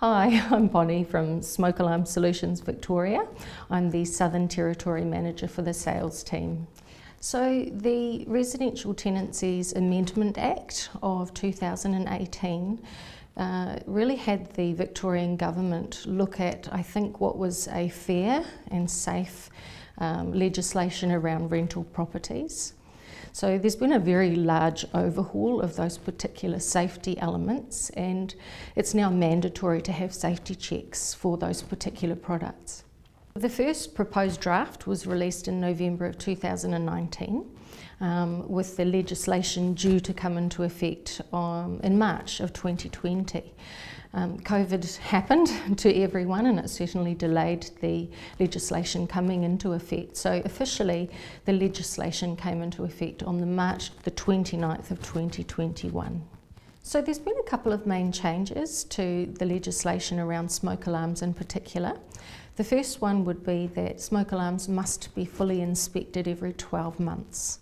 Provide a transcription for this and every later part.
Hi, I'm Bonnie from Smoke Alarm Solutions Victoria. I'm the Southern Territory Manager for the sales team. So, the Residential Tenancies Amendment Act of 2018 uh, really had the Victorian government look at, I think, what was a fair and safe um, legislation around rental properties. So there's been a very large overhaul of those particular safety elements, and it's now mandatory to have safety checks for those particular products. The first proposed draft was released in November of 2019. Um, with the legislation due to come into effect um, in March of 2020. Um, COVID happened to everyone and it certainly delayed the legislation coming into effect. So officially the legislation came into effect on the March the 29th of 2021. So there's been a couple of main changes to the legislation around smoke alarms in particular. The first one would be that smoke alarms must be fully inspected every 12 months.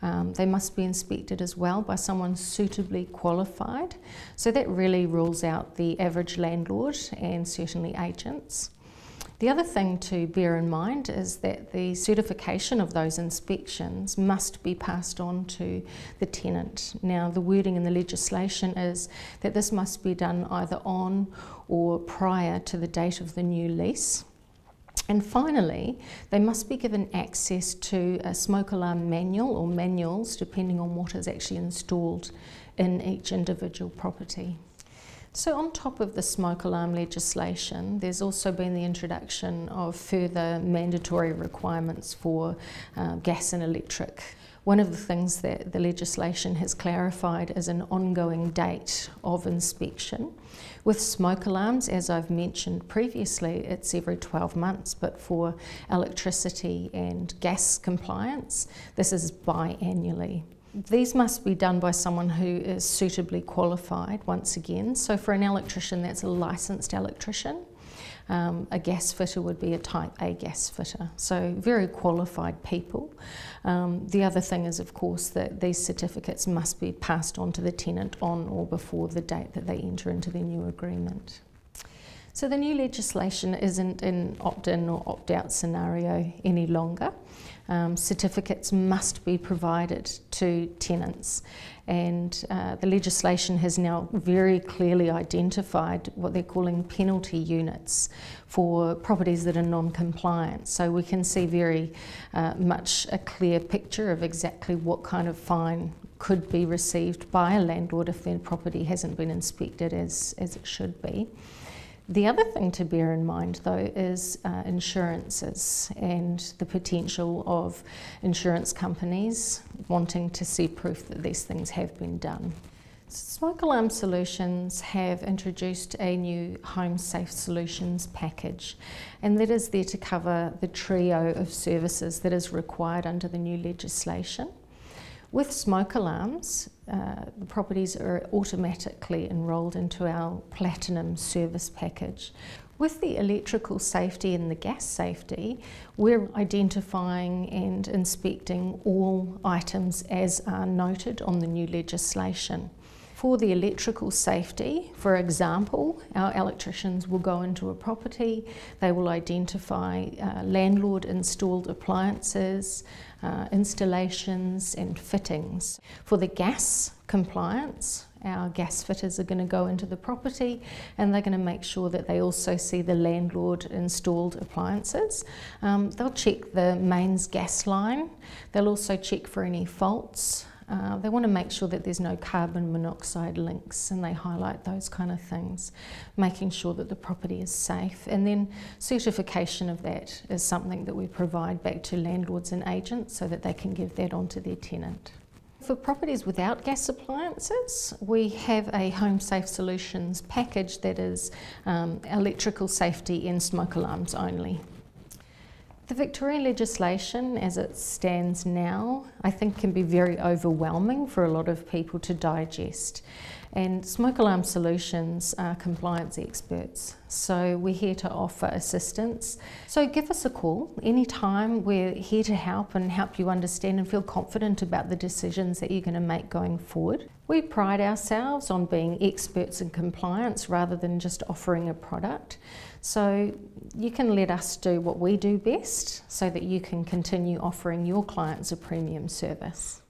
Um, they must be inspected as well by someone suitably qualified. So that really rules out the average landlord and certainly agents. The other thing to bear in mind is that the certification of those inspections must be passed on to the tenant. Now, the wording in the legislation is that this must be done either on or prior to the date of the new lease. And finally, they must be given access to a smoke alarm manual or manuals, depending on what is actually installed in each individual property. So, on top of the smoke alarm legislation, there's also been the introduction of further mandatory requirements for uh, gas and electric. One of the things that the legislation has clarified is an ongoing date of inspection. With smoke alarms, as I've mentioned previously, it's every 12 months, but for electricity and gas compliance, this is biannually. These must be done by someone who is suitably qualified once again. So, for an electrician, that's a licensed electrician. Um, a gas fitter would be a type A gas fitter, so very qualified people. Um, the other thing is, of course, that these certificates must be passed on to the tenant on or before the date that they enter into their new agreement. So the new legislation isn't an opt in or opt out scenario any longer. Um, certificates must be provided to tenants, and uh, the legislation has now very clearly identified what they're calling penalty units for properties that are non compliant. So we can see very uh, much a clear picture of exactly what kind of fine could be received by a landlord if their property hasn't been inspected as, as it should be. The other thing to bear in mind, though, is uh, insurances and the potential of insurance companies wanting to see proof that these things have been done. Smoke Alarm Solutions have introduced a new Home Safe Solutions package, and that is there to cover the trio of services that is required under the new legislation. With smoke alarms, uh, the properties are automatically enrolled into our Platinum service package. With the electrical safety and the gas safety, we're identifying and inspecting all items as are noted on the new legislation. For the electrical safety, for example, our electricians will go into a property, they will identify uh, landlord installed appliances, uh, installations, and fittings. For the gas compliance, our gas fitters are going to go into the property and they're going to make sure that they also see the landlord installed appliances. Um, they'll check the mains gas line, they'll also check for any faults. Uh, they want to make sure that there's no carbon monoxide links and they highlight those kind of things, making sure that the property is safe. And then certification of that is something that we provide back to landlords and agents so that they can give that on to their tenant. For properties without gas appliances, we have a Home Safe Solutions package that is um, electrical safety and smoke alarms only. The Victorian legislation as it stands now, I think can be very overwhelming for a lot of people to digest. And Smoke Alarm Solutions are compliance experts, so we're here to offer assistance. So give us a call anytime. We're here to help and help you understand and feel confident about the decisions that you're going to make going forward. We pride ourselves on being experts in compliance rather than just offering a product. So you can let us do what we do best so that you can continue offering your clients a premium service.